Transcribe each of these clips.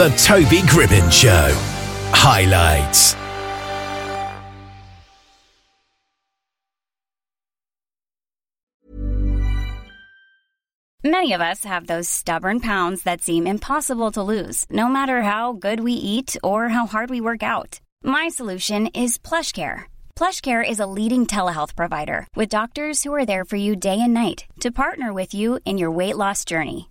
The Toby Gribbin Show. Highlights. Many of us have those stubborn pounds that seem impossible to lose, no matter how good we eat or how hard we work out. My solution is PlushCare. PlushCare is a leading telehealth provider with doctors who are there for you day and night to partner with you in your weight loss journey.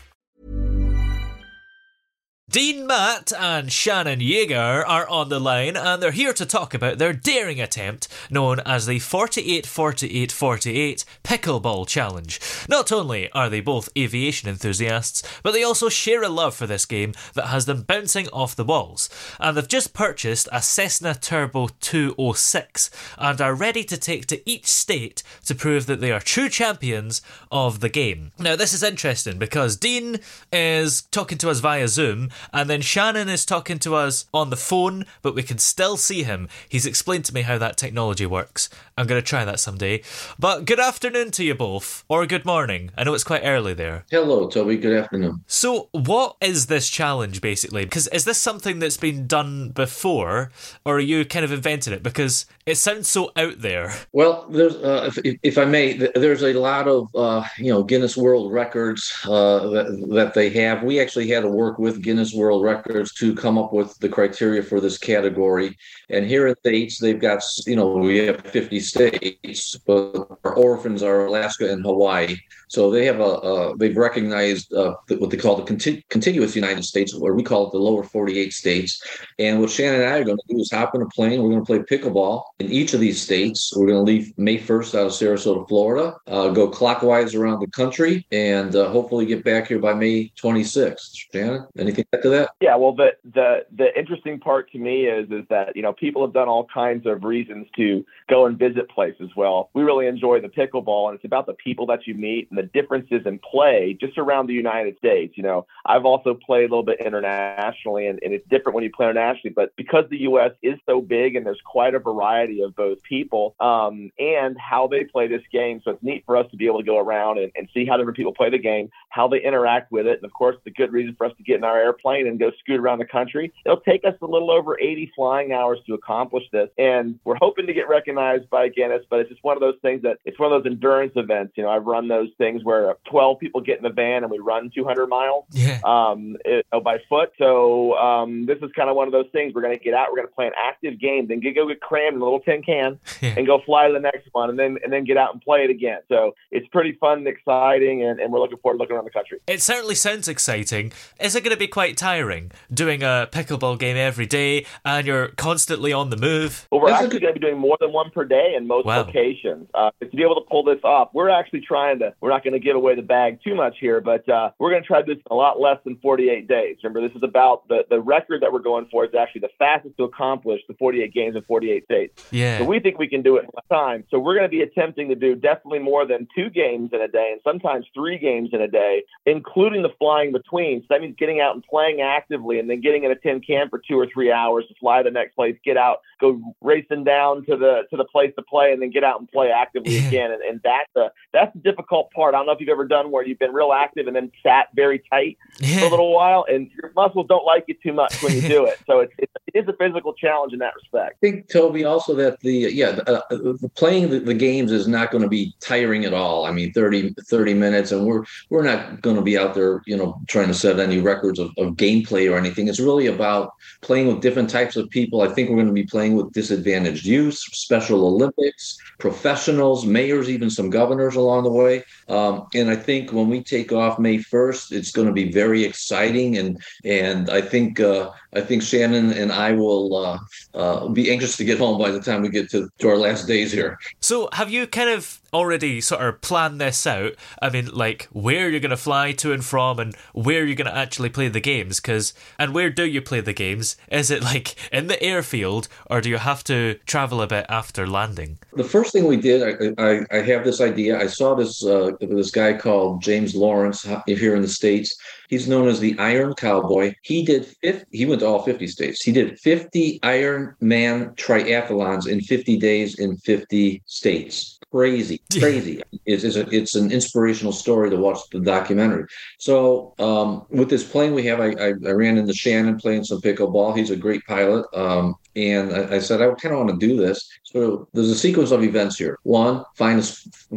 Dean Matt and Shannon Yeager are on the line and they're here to talk about their daring attempt known as the 48 48 48 Pickleball Challenge. Not only are they both aviation enthusiasts, but they also share a love for this game that has them bouncing off the walls. And they've just purchased a Cessna Turbo 206 and are ready to take to each state to prove that they are true champions of the game. Now, this is interesting because Dean is talking to us via Zoom and then Shannon is talking to us on the phone, but we can still see him. He's explained to me how that technology works. I'm going to try that someday. But good afternoon to you both, or good morning. I know it's quite early there. Hello, Toby. Good afternoon. So, what is this challenge basically? Because is this something that's been done before, or are you kind of invented it? Because it sounds so out there. Well, there's, uh, if, if, I may, there's a lot of uh, you know Guinness World Records uh, that, that they have. We actually had to work with Guinness World Records to come up with the criteria for this category. And here in states, they've got you know we have 50 states, but our orphans are Alaska and Hawaii. So they have a, a they've recognized uh, what they call the conti- contiguous United States, or we call it the lower 48 states. And what Shannon and I are going to do is hop in a plane. We're going to play pickleball in each of these states. We're going to leave May 1st out of Sarasota, Florida, uh, go clockwise around the country, and uh, hopefully get back here by May 26th. Shannon, anything to that? Yeah, well, the the the interesting part to me is is that you know people have done all kinds of reasons to go and visit places. Well, we really enjoy the pickleball, and it's about the people that you meet and the differences in play just around the United States. You know, I've also played a little bit internationally, and, and it's different when you play internationally. But because the U.S. is so big and there's quite a variety of both people um, and how they play this game, so it's neat for us to be able to go around and, and see how different people play the game, how they interact with it, and of course, the good reason for us to get in our airplane and go scoot around the country. It'll take us a little over 80 flying hours to accomplish this, and we're hoping to get recognized by Guinness. But it's just one of those things that it's one of those endurance events. You know, I've run those things things where 12 people get in the van and we run 200 miles yeah. um, it, oh, by foot. So um, this is kind of one of those things. We're going to get out. We're going to play an active game, then get, go get crammed in a little tin can yeah. and go fly to the next one, and then and then get out and play it again. So it's pretty fun and exciting, and, and we're looking forward to looking around the country. It certainly sounds exciting. Is it going to be quite tiring doing a pickleball game every day and you're constantly on the move? Well, we're That's actually going to be doing more than one per day in most wow. locations. Uh, to be able to pull this off, we're actually trying to. We're not going to give away the bag too much here, but uh, we're going to try this in a lot less than 48 days. Remember, this is about the, the record that we're going for is actually the fastest to accomplish the 48 games in 48 states. Yeah. So we think we can do it in less time. So we're going to be attempting to do definitely more than two games in a day and sometimes three games in a day, including the flying between. So that means getting out and playing actively and then getting in a tin can for two or three hours to fly to the next place, get out, go racing down to the to the place to play, and then get out and play actively Yeah. again. And, and that's the that's the difficult part. I don't know if you've ever done where you've been real active and then sat very tight for a little while, and your muscles don't like you too much when you do it. So it's, it's it is a physical challenge in that respect. I think Toby also that the yeah uh, the, playing the, the games is not going to be tiring at all. I mean 30, 30 minutes, and we're we're not going to be out there you know trying to set any records of, of gameplay or anything. It's really about playing with different types of people. I think we're going to be playing with disadvantaged youth, Special Olympics, professionals, mayors, even some governors along the way. Um, and I think when we take off May first, it's going to be very exciting, and and I think uh, I think Shannon and I will uh, uh, be anxious to get home by the time we get to, to our last days here. So, have you kind of already sort of planned this out? I mean, like where you're going to fly to and from, and where you're going to actually play the games? Because and where do you play the games? Is it like in the airfield, or do you have to travel a bit after landing? The first thing we did, I, I, I have this idea. I saw this uh, this guy called James Lawrence here in the states. He's known as the Iron Cowboy. He did 50, he went to all 50 states. He did 50 Iron Man triathlons in 50 days in 50 states crazy, crazy. it's, it's, a, it's, an inspirational story to watch the documentary. So um, with this plane we have, I, I, I, ran into Shannon playing some pickleball. He's a great pilot. Um, and I, I, said, I kind of want to do this. So there's a sequence of events here. One, find a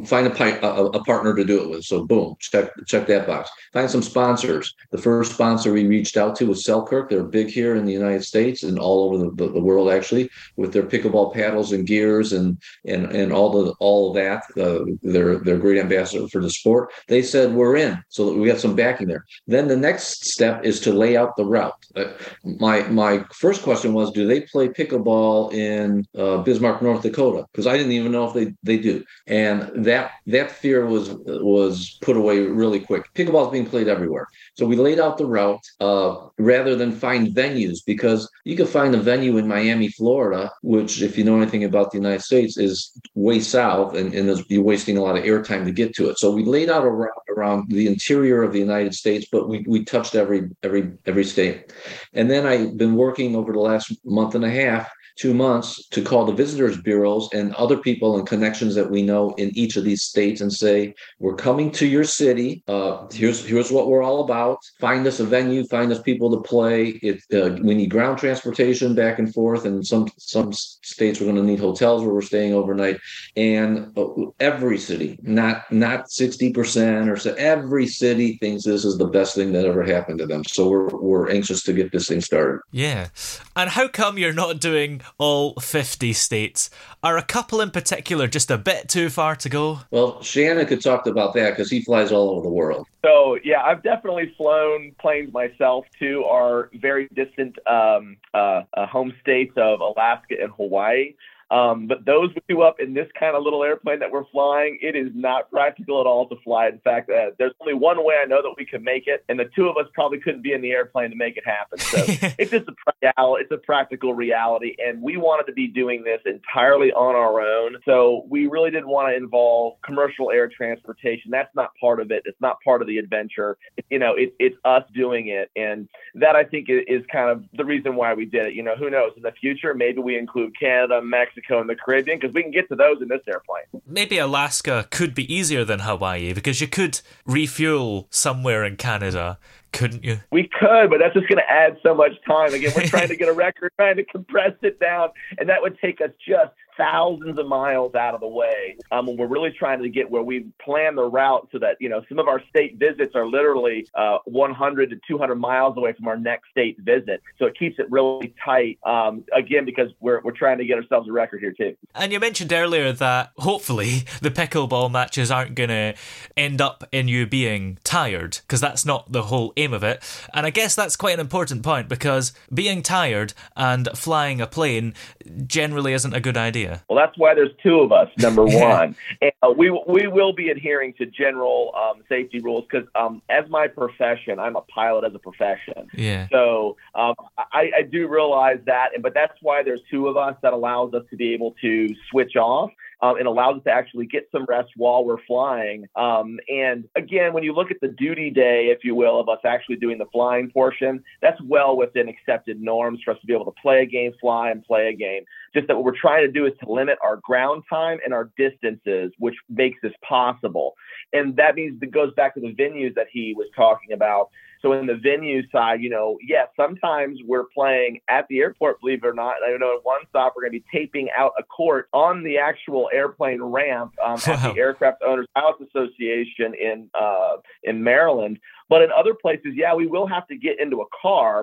find a, a, a, partner to do it with. So boom, check check that box. Find some sponsors. The first sponsor we reached out to was Selkirk. They're big here in the United States and all over the, the, the world actually, with their pickleball paddles and gears and and and all the all of that. Uh, they're they're great ambassador for the sport. They said we're in, so we got some backing there. Then the next step is to lay out the route. Uh, my my first question was, do they play play pickleball in uh, Bismarck, North Dakota, because I didn't even know if they they do. And that that fear was was put away really quick. Pickleball is being played everywhere, so we laid out the route uh, rather than find venues because you can find a venue in Miami, Florida, which, if you know anything about the United States, is way south, and, and you're wasting a lot of airtime to get to it. So we laid out a route around the interior of the United States, but we we touched every every every state. And then I've been working over the last month and a half two months to call the visitors bureaus and other people and connections that we know in each of these states and say we're coming to your city. Uh, here's here's what we're all about. Find us a venue. Find us people to play. It uh, we need ground transportation back and forth and some some states we're going to need hotels where we're staying overnight. And uh, every city not not 60% or so every city thinks this is the best thing that ever happened to them. So we're we're anxious to get this thing started. Yeah. And how come you're not doing all 50 states. Are a couple in particular just a bit too far to go? Well, Shannon could talk about that because he flies all over the world. So, yeah, I've definitely flown planes myself to our very distant um, uh, uh, home states of Alaska and Hawaii. Um, but those two up in this kind of little airplane that we're flying, it is not practical at all to fly. In fact, uh, there's only one way I know that we can make it, and the two of us probably couldn't be in the airplane to make it happen. So it's just a it's a practical reality, and we wanted to be doing this entirely on our own. So we really didn't want to involve commercial air transportation. That's not part of it. It's not part of the adventure. It, you know, it, it's us doing it, and that I think is kind of the reason why we did it. You know, who knows in the future maybe we include Canada, Mexico Mexico and the Caribbean because we can get to those in this airplane. Maybe Alaska could be easier than Hawaii because you could refuel somewhere in Canada couldn't you? We could, but that's just going to add so much time. Again, we're trying to get a record, trying to compress it down, and that would take us just thousands of miles out of the way. Um, and we're really trying to get where we plan the route so that, you know, some of our state visits are literally uh, 100 to 200 miles away from our next state visit. So it keeps it really tight, um, again, because we're, we're trying to get ourselves a record here, too. And you mentioned earlier that hopefully the pickleball matches aren't going to end up in you being tired, because that's not the whole aim of it. And I guess that's quite an important point because being tired and flying a plane generally isn't a good idea idea. Well, that's why there's two of us. Number one, and, uh, we we will be adhering to general um, safety rules because um, as my profession, I'm a pilot as a profession. Yeah. So um, I, I do realize that, and but that's why there's two of us that allows us to be able to switch off um, and allows us to actually get some rest while we're flying. Um, and again, when you look at the duty day, if you will, of us actually doing the flying portion, that's well within accepted norms for us to be able to play a game, fly, and play a game. Just that what we're trying to do is to limit our ground time and our distances, which makes this possible. And that means it goes back to the venues that he was talking about. So in the venue side, you know, yes, yeah, sometimes we're playing at the airport, believe it or not. I know at one stop we're going to be taping out a court on the actual airplane ramp um, wow. at the Aircraft Owners House Association in uh, in Maryland. But in other places, yeah, we will have to get into a car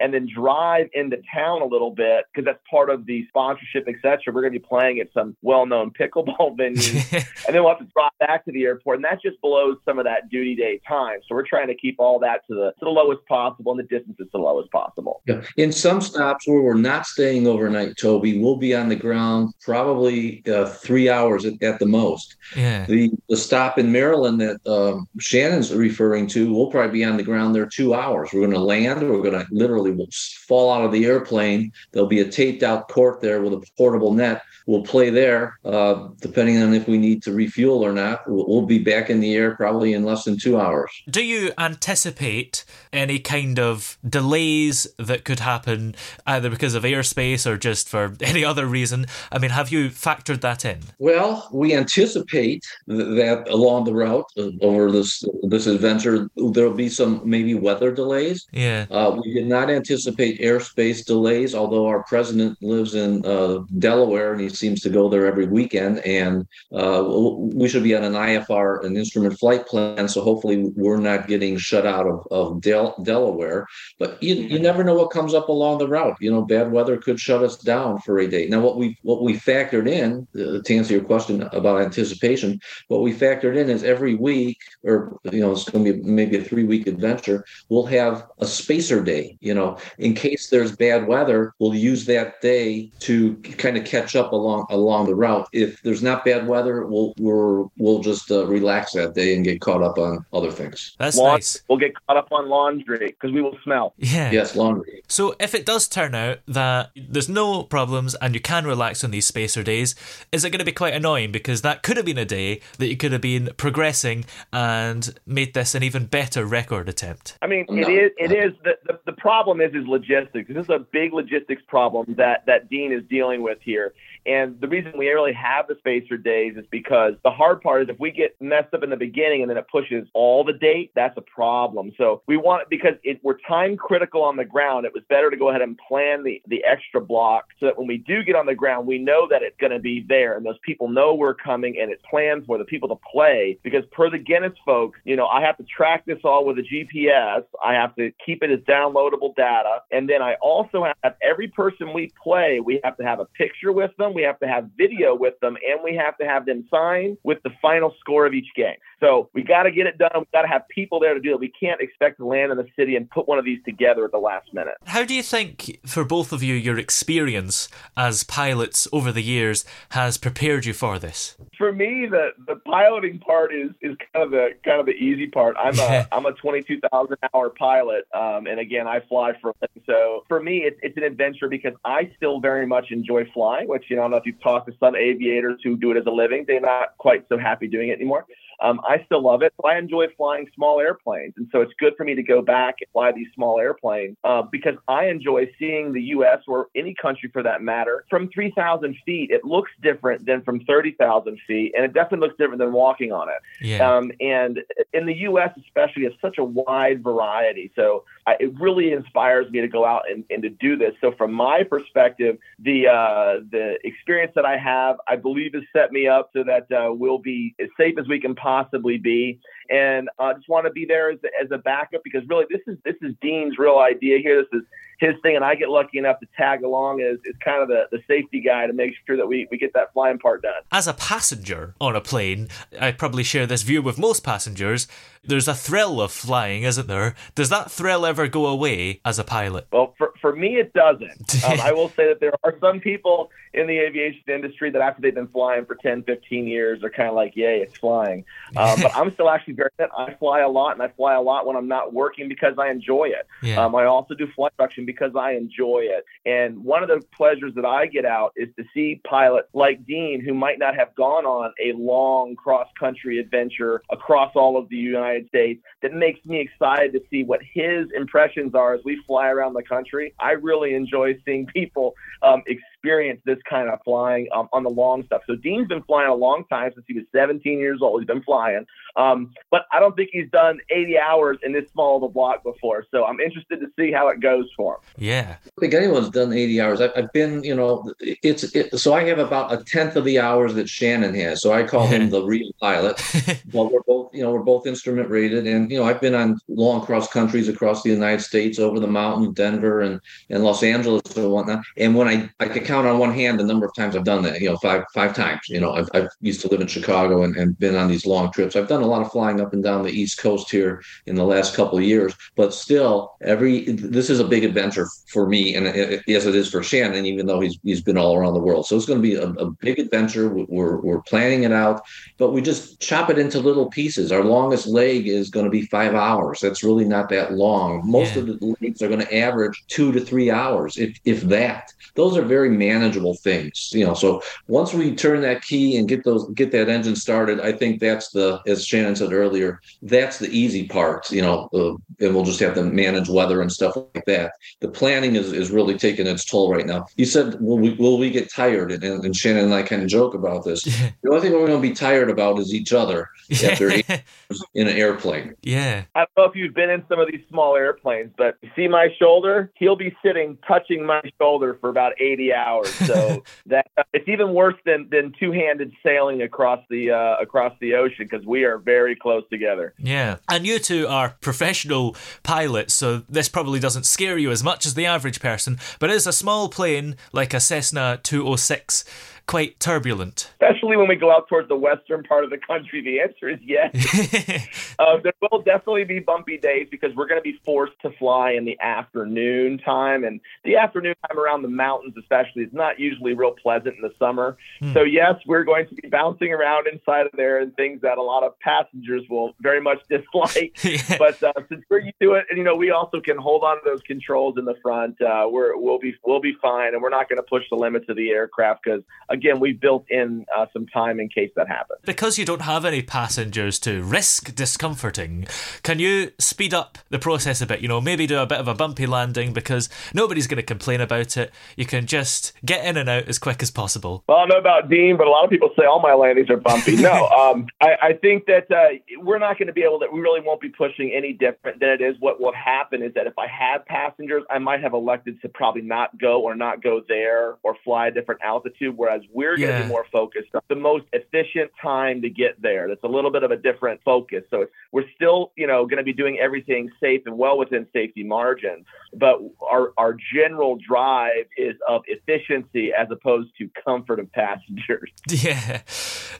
And then drive into town a little bit because that's part of the sponsorship, et cetera. We're going to be playing at some well-known pickleball venues, and then we'll have to drive back to the airport, and that just blows some of that duty day time. So we're trying to keep all that to the to the lowest possible and the distances to the lowest possible. Yeah. In some stops where we're not staying overnight, Toby, we'll be on the ground probably uh, three hours at, at the most. Yeah. The the stop in Maryland that um, Shannon's referring to, we'll probably be on the ground there two hours. We're going to land. We're going to literally will fall out of the airplane. There'll be a taped out court there with a portable net. We'll play there, uh, depending on if we need to refuel or not. We'll, we'll be back in the air probably in less than two hours. Do you anticipate any kind of delays that could happen either because of airspace or just for any other reason? I mean, have you factored that in? Well, we anticipate that along the route uh, over this this adventure, there'll be some maybe weather delays. Yeah. Uh, we did not anticipate airspace delays, although our president lives in uh, Delaware and he seems to go there every weekend. And uh, we should be on an IFR, an instrument flight plan. So hopefully we're not getting shut out of, of Del- Delaware. But you, you never know what comes up along the route. You know, bad weather could shut us down for a day. Now, what we what we factored in uh, to answer your question about anticipation, what we factored in is every week, or you know, it's going to be maybe a three week adventure. We'll have a spacer day. You know, in case there's bad weather, we'll use that day to kind of catch up along along the route. If there's not bad weather, we'll we're, we'll just uh, relax that day and get caught up on other things. That's Laun- nice. We'll get caught up on laundry because we will smell. Yeah. Yes, laundry. So if it does turn out that there's no problems and you can relax on these spacer days, is it going to be quite annoying because that could have been a day that you could have been progressing and made this an even better record attempt? I mean, No. it is. It is. The, the, the problem is is logistics. This is a big logistics problem that that Dean is dealing with here. And the reason we really have the spacer days is because the hard part is if we get messed up in the beginning and then it pushes all the date, that's a problem. So we want it because it, we're time critical on the ground. It was better to go ahead and plan the, the extra block so that when we do get on the ground, we know that it's going to be there and those people know we're coming and it's planned for the people to play. Because per the Guinness folks, you know, I have to track this all with a GPS. I have to keep it as downloadable data. And then I also have every person we play, we have to have a picture with them, we have to have video with them, and we have to have them sign with the final score of each game. So we got to get it done. We got to have people there to do it. We can't expect to land in the city and put one of these together at the last minute. How do you think, for both of you, your experience as pilots over the years has prepared you for this? For me, the the piloting part is is kind of the kind of the easy part. I'm a I'm a 22,000 hour pilot, um, and again, I fly for a living. So for me, it's it's an adventure because I still very much enjoy flying. Which you know, know if you've talked to some aviators who do it as a living, they're not quite so happy doing it anymore. Um, I still love it. I enjoy flying small airplanes. And so it's good for me to go back and fly these small airplanes uh, because I enjoy seeing the U.S. or any country for that matter from 3,000 feet. It looks different than from 30,000 feet, and it definitely looks different than walking on it. Yeah. Um, and in the U.S., especially, it's such a wide variety. So I, it really inspires me to go out and, and to do this. So from my perspective, the uh, the experience that I have, I believe, has set me up so that uh, we'll be as safe as we can possibly be. And I uh, just want to be there as, as a backup because really, this is this is Dean's real idea here. This is his thing, and I get lucky enough to tag along as, as kind of the, the safety guy to make sure that we, we get that flying part done. As a passenger on a plane, I probably share this view with most passengers. There's a thrill of flying, isn't there? Does that thrill ever go away as a pilot? Well, for, for me, it doesn't. um, I will say that there are some people in the aviation industry that after they've been flying for 10, 15 years are kind of like, yay, it's flying. Uh, but I'm still actually very, I fly a lot and I fly a lot when I'm not working because I enjoy it. Yeah. Um, I also do flight instruction because I enjoy it. And one of the pleasures that I get out is to see pilots like Dean who might not have gone on a long cross country adventure across all of the United States that makes me excited to see what his impressions are as we fly around the country. I really enjoy seeing people um, experience this kind of flying um, on the long stuff. So Dean's been flying a long time since he was 17 years old. He's been flying, um, but I don't think he's done 80 hours in this small of a block before. So I'm interested to see how it goes for him. Yeah, I think anyone's done 80 hours. I've, I've been, you know, it's it, so I have about a tenth of the hours that Shannon has. So I call him the real pilot. well, we're both, you know, we're both instrument rated, and you know, I've been on long cross countries across the United States, over the mountains, Denver and and Los Angeles and whatnot. And when I I could count on one hand the number of times I've done that. You know, five five times. You know, I've, I've used to live in Chicago and, and been on these long trips. I've done a lot of flying up and down the East Coast here in the last couple of years, but still, every this is a big adventure for me, and it, as it is for Shannon, even though he's he's been all around the world. So it's going to be a, a big adventure. We're we're planning it out, but we just chop it into little pieces. Our longest leg is going to be five hours. That's really not that long. Most Yeah. of the legs are going to average two to three hours, if if that. Those are very manageable things, you know. So once we turn that key and get those get that engine started, I think that's the as Shannon said earlier, that's the easy part, you know. Uh, and we'll just have to manage weather and stuff like that. The planning is is really taking its toll right now. You said, will we will we get tired? And, and Shannon and I kind of joke about this. The only thing we're going to be tired about is each other after eight hours in an airplane. yeah. I don't know if you've been in some of these small airplanes, but you see my shoulder? He'll be sitting touching my shoulder for about 80 hours. So that it's even worse than than two-handed sailing across the uh, across the ocean because we are very close together. Yeah. And you two are professional pilots, so this probably doesn't scare you as much as the average person, but is a small plane like a Cessna 206 quite turbulent? Especially when we go out towards the western part of the country, the answer is yes. uh, there will definitely be bumpy days because we're going to be forced to fly in the afternoon time, and the afternoon time around the mountains, especially, is not usually real pleasant in the summer. So yes, we're going to be bouncing around inside of there and things that a lot of passengers will very much dislike. But uh, since we're used to it, and you know, we also can hold on to those controls in the front. Uh, we're we'll be we'll be fine, and we're not going to push the limits of the aircraft because again, we built in uh, some time in case that happens. Because you don't have any passengers to risk discomforting, can you speed up the process a bit? You know, maybe do a bit of a bumpy landing because nobody's going to complain about it. You can just get in and out as quick as possible. Well, I don't know about Dean, but a lot of people say all my landings are bumpy. No, um, I, I think that uh, we're not going to be able to. We really won't be pushing any different than it is. What will happen is that if I had passengers, I might have elected to probably not go or not go there or fly a different altitude. Whereas we're going to Yeah. be more focused on the most efficient time to get there. That's a little bit of a different focus. So we're still, you know, going to be doing everything safe and well within safety margins, but our our general drive is of efficiency as opposed to comfort of passengers. Yeah.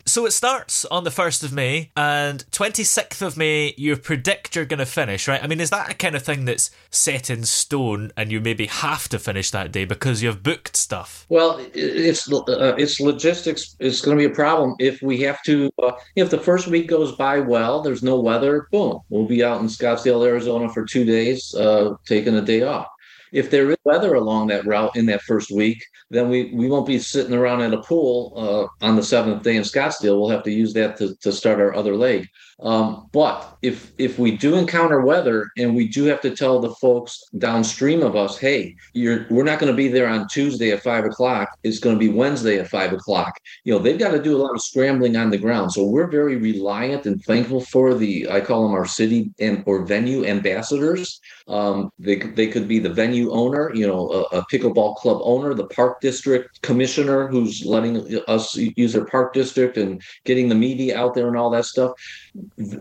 So it starts on the 1st of May, and 26th of May, you predict you're going to finish, right? I mean, is that a kind of thing that's set in stone and you maybe have to finish that day because you've booked stuff? Well, it's uh, it's logistics. It's going to be a problem if we have to. Uh, if the first week goes by well, there's no weather. Boom, we'll be out in Scottsdale, Arizona for two days, uh, taking a day off. If there is weather along that route in that first week, then we, we won't be sitting around at a pool uh, on the seventh day in Scottsdale. We'll have to use that to, to start our other leg. Um, but if if we do encounter weather and we do have to tell the folks downstream of us, hey, you're we're not going to be there on Tuesday at five o'clock. It's going to be Wednesday at five o'clock. You know, they've got to do a lot of scrambling on the ground. So we're very reliant and thankful for the I call them our city and or venue ambassadors. Um, they they could be the venue owner, you know, a, a pickleball club owner, the park district commissioner who's letting us use their park district and getting the media out there and all that stuff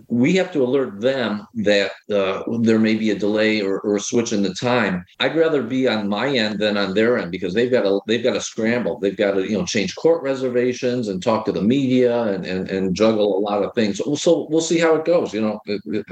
we have to alert them that uh, there may be a delay or, or a switch in the time. I'd rather be on my end than on their end because they've got to they've got to scramble. They've got to you know change court reservations and talk to the media and and, and juggle a lot of things. So, so we'll see how it goes. You know,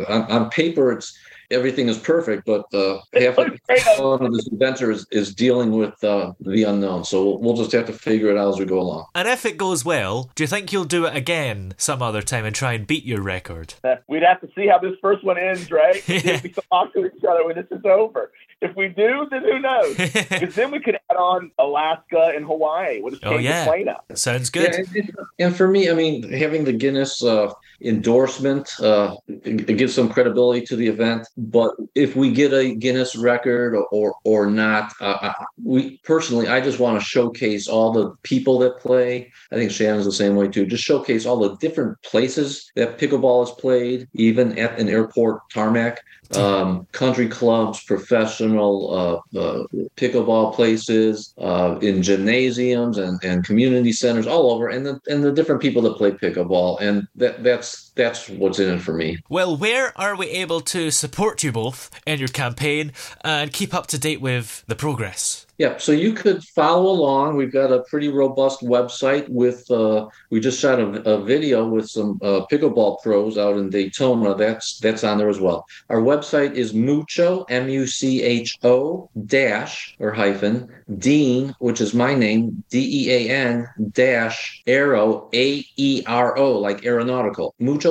on, on paper it's everything is perfect, but uh, half of half of this adventure is, is dealing with uh, the unknown. So we'll, we'll just have to figure it out as we go along. And if it goes well, do you think you'll do it again some other time and try and beat your record? We'd have to see how this first one ends, right? If we talk to each other when this is over. If we do, then who knows? Because then we could add on Alaska and Hawaii. We'll just Oh, yeah. the plane up. Sounds good. Yeah, and- and for me, I mean, having the Guinness uh, endorsement uh, it, it gives some credibility to the event. But if we get a Guinness record or or, or not, uh, I- we personally, I just want to showcase all the people that play. I think Shannon's the same way too. Just showcase all the different places that pickleball is played, even at an airport tarmac. Um, country clubs, professional uh, uh, pickleball places, uh, in gymnasiums and, and community centers all over, and the and the different people that play pickleball, and that that's that's what's in it for me. Well, where are we able to support you both in your campaign and keep up to date with the progress? Yeah, so you could follow along. We've got a pretty robust website with. Uh, we just shot a, a video with some uh, pickleball pros out in Daytona. That's that's on there as well. Our website is Mucho M U C H O dash or hyphen Dean, which is my name D E A N dash Aero A E R O like aeronautical. Mucho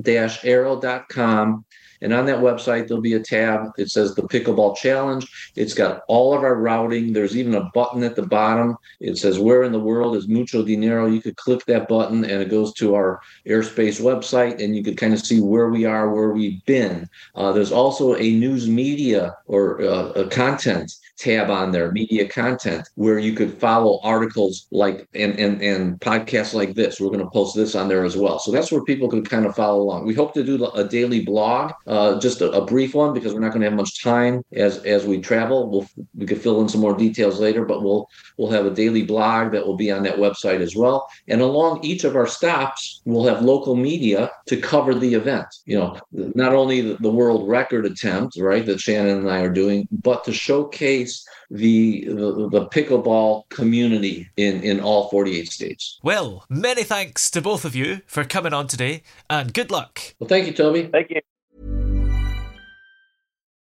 dash And on that website, there'll be a tab. It says the Pickleball Challenge. It's got all of our routing. There's even a button at the bottom. It says, Where in the world is Mucho Dinero? You could click that button and it goes to our airspace website and you could kind of see where we are, where we've been. Uh, there's also a news media or uh, a content tab on there, media content, where you could follow articles like and and and podcasts like this. We're going to post this on there as well. So that's where people can kind of follow along. We hope to do a daily blog, uh, just a, a brief one because we're not going to have much time as as we travel. We'll we could fill in some more details later, but we'll we'll have a daily blog that will be on that website as well. And along each of our stops, we'll have local media to cover the event. You know, not only the, the world record attempt, right, that Shannon and I are doing, but to showcase the the, the pickleball community in in all 48 states. Well, many thanks to both of you for coming on today and good luck. Well, thank you, Toby. Thank you.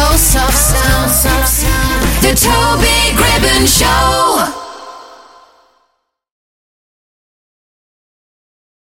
Pulse of sound. The Toby Gribbon Show.